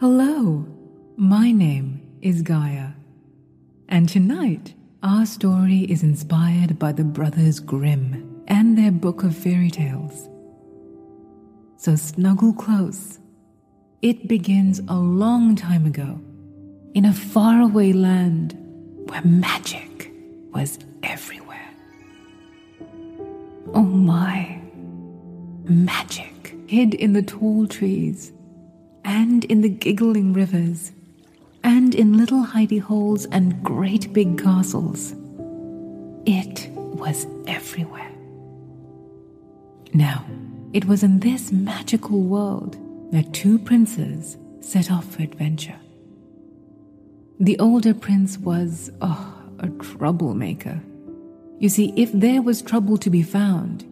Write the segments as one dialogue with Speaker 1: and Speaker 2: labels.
Speaker 1: Hello, my name is Gaia, and tonight our story is inspired by the Brothers Grimm and their book of fairy tales. So snuggle close. It begins a long time ago in a faraway land where magic was everywhere. Oh my, magic hid in the tall trees and in the giggling rivers, and in little hidey holes and great big castles. It was everywhere. Now, it was in this magical world that two princes set off for adventure. The older prince was, oh, a troublemaker. You see, if there was trouble to be found,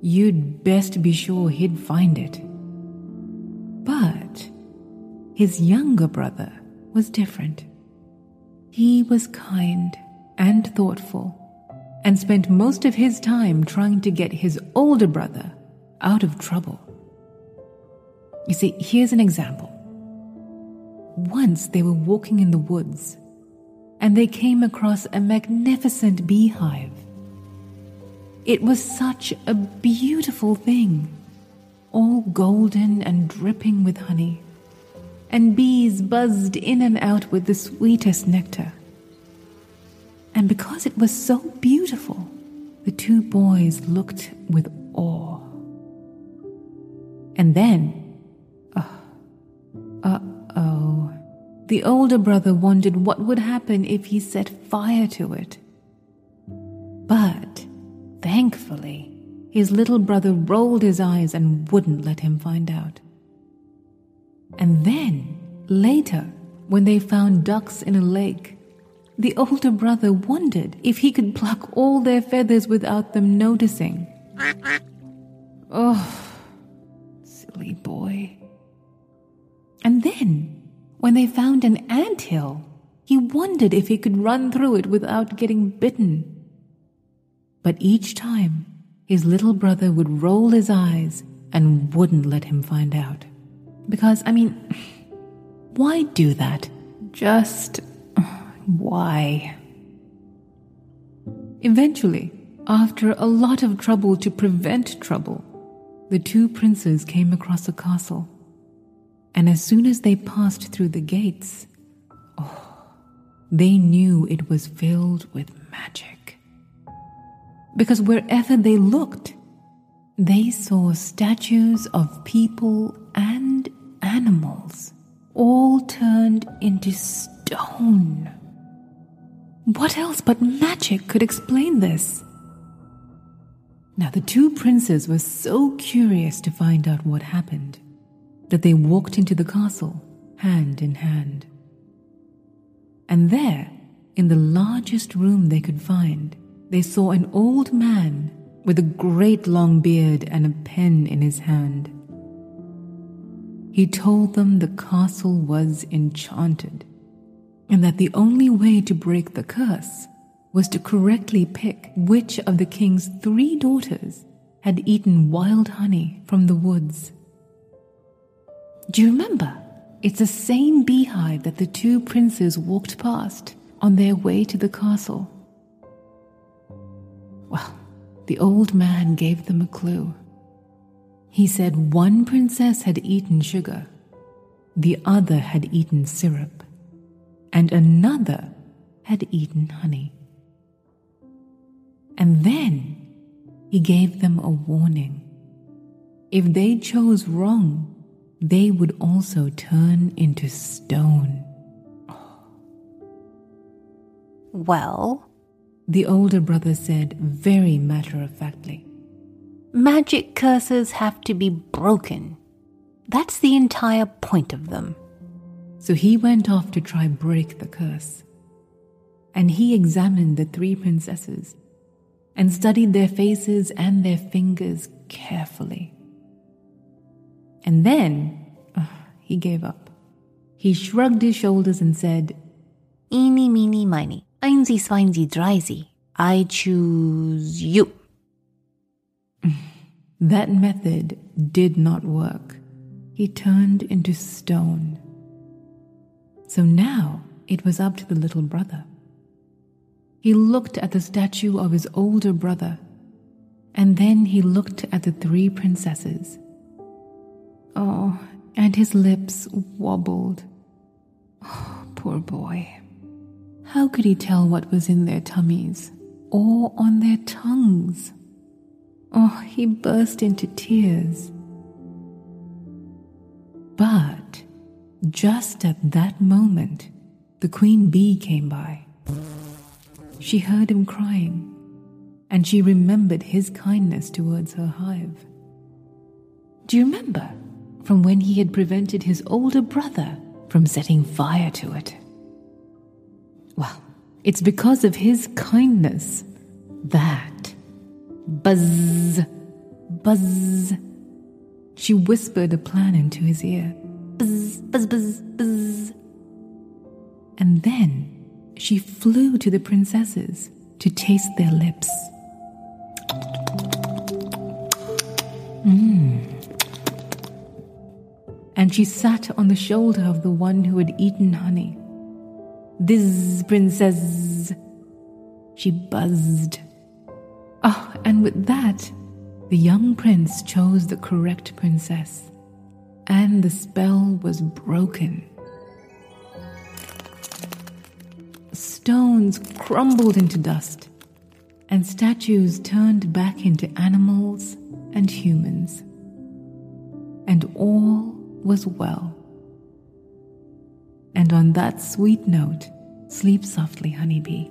Speaker 1: you'd best be sure he'd find it. But his younger brother was different. He was kind and thoughtful and spent most of his time trying to get his older brother out of trouble. You see, here's an example. Once they were walking in the woods and they came across a magnificent beehive. It was such a beautiful thing, all golden and dripping with honey and bees buzzed in and out with the sweetest nectar. And because it was so beautiful, the two boys looked with awe. And then, uh, uh oh, the older brother wondered what would happen if he set fire to it. But, thankfully, his little brother rolled his eyes and wouldn't let him find out. And then, later, when they found ducks in a lake, the older brother wondered if he could pluck all their feathers without them noticing. Oh, silly boy. And then, when they found an ant hill, he wondered if he could run through it without getting bitten. But each time, his little brother would roll his eyes and wouldn't let him find out. Because, I mean, why do that? Just why? Eventually, after a lot of trouble to prevent trouble, the two princes came across a castle. And as soon as they passed through the gates, oh, they knew it was filled with magic. Because wherever they looked, they saw statues of people and animals, all turned into stone. What else but magic could explain this? Now, the two princes were so curious to find out what happened that they walked into the castle hand in hand. And there, in the largest room they could find, they saw an old man with a great long beard and a pen in his hand. He told them the castle was enchanted, and that the only way to break the curse was to correctly pick which of the king's three daughters had eaten wild honey from the woods. Do you remember? It's the same beehive that the two princes walked past on their way to the castle. Well, the old man gave them a clue. He said one princess had eaten sugar, the other had eaten syrup, and another had eaten honey. And then he gave them a warning. If they chose wrong, they would also turn into stone.
Speaker 2: Well,
Speaker 1: the older brother said very matter of factly.
Speaker 2: Magic curses have to be broken. That's the entire point of them.
Speaker 1: So he went off to try break the curse. And he examined the three princesses and studied their faces and their fingers carefully. And then uh, he gave up. He shrugged his shoulders and said,
Speaker 2: Eeny, meeny, miny, einsy, swinesy, drysy. I choose you.
Speaker 1: That method did not work. He turned into stone. So now it was up to the little brother. He looked at the statue of his older brother, and then he looked at the three princesses. Oh, and his lips wobbled. Oh, poor boy. How could he tell what was in their tummies or on their tongues? Oh, he burst into tears. But just at that moment, the queen bee came by. She heard him crying, and she remembered his kindness towards her hive. Do you remember from when he had prevented his older brother from setting fire to it? Well, it's because of his kindness that. Buzz, buzz. She whispered a plan into his ear. Buzz, buzz, buzz, buzz. And then she flew to the princesses to taste their lips. Mmm. And she sat on the shoulder of the one who had eaten honey. This princess. She buzzed. Oh, and with that, the young prince chose the correct princess, and the spell was broken. Stones crumbled into dust, and statues turned back into animals and humans. And all was well. And on that sweet note, sleep softly, honeybee.